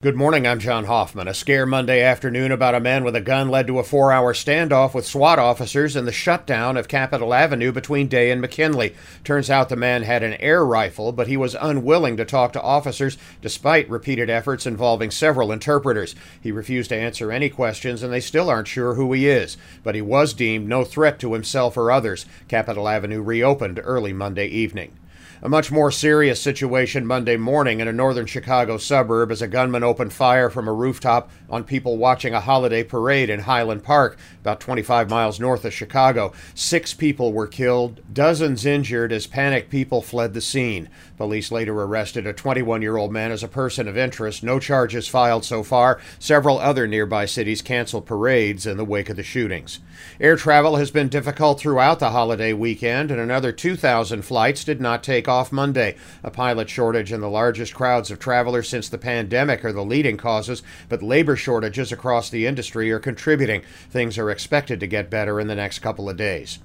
Good morning, I'm John Hoffman. A scare Monday afternoon about a man with a gun led to a four hour standoff with SWAT officers in the shutdown of Capitol Avenue between Day and McKinley. Turns out the man had an air rifle, but he was unwilling to talk to officers despite repeated efforts involving several interpreters. He refused to answer any questions, and they still aren't sure who he is. But he was deemed no threat to himself or others. Capitol Avenue reopened early Monday evening. A much more serious situation Monday morning in a northern Chicago suburb as a gunman opened fire from a rooftop on people watching a holiday parade in Highland Park, about 25 miles north of Chicago. Six people were killed, dozens injured as panicked people fled the scene. Police later arrested a 21 year old man as a person of interest. No charges filed so far. Several other nearby cities canceled parades in the wake of the shootings. Air travel has been difficult throughout the holiday weekend, and another 2,000 flights did not take off Monday. A pilot shortage and the largest crowds of travelers since the pandemic are the leading causes, but labor shortages across the industry are contributing. Things are expected to get better in the next couple of days.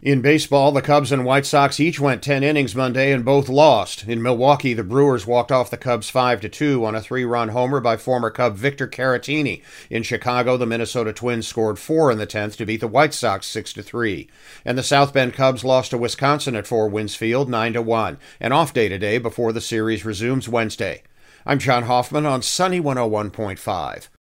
In baseball, the Cubs and White Sox each went 10 innings Monday and both lost. In Milwaukee, the Brewers walked off the Cubs 5 to 2 on a three-run homer by former Cub Victor Caratini. In Chicago, the Minnesota Twins scored 4 in the 10th to beat the White Sox 6 to 3. And the South Bend Cubs lost to Wisconsin at Four Winds Field 9 to 1. An off day today before the series resumes Wednesday. I'm John Hoffman on Sunny 101.5.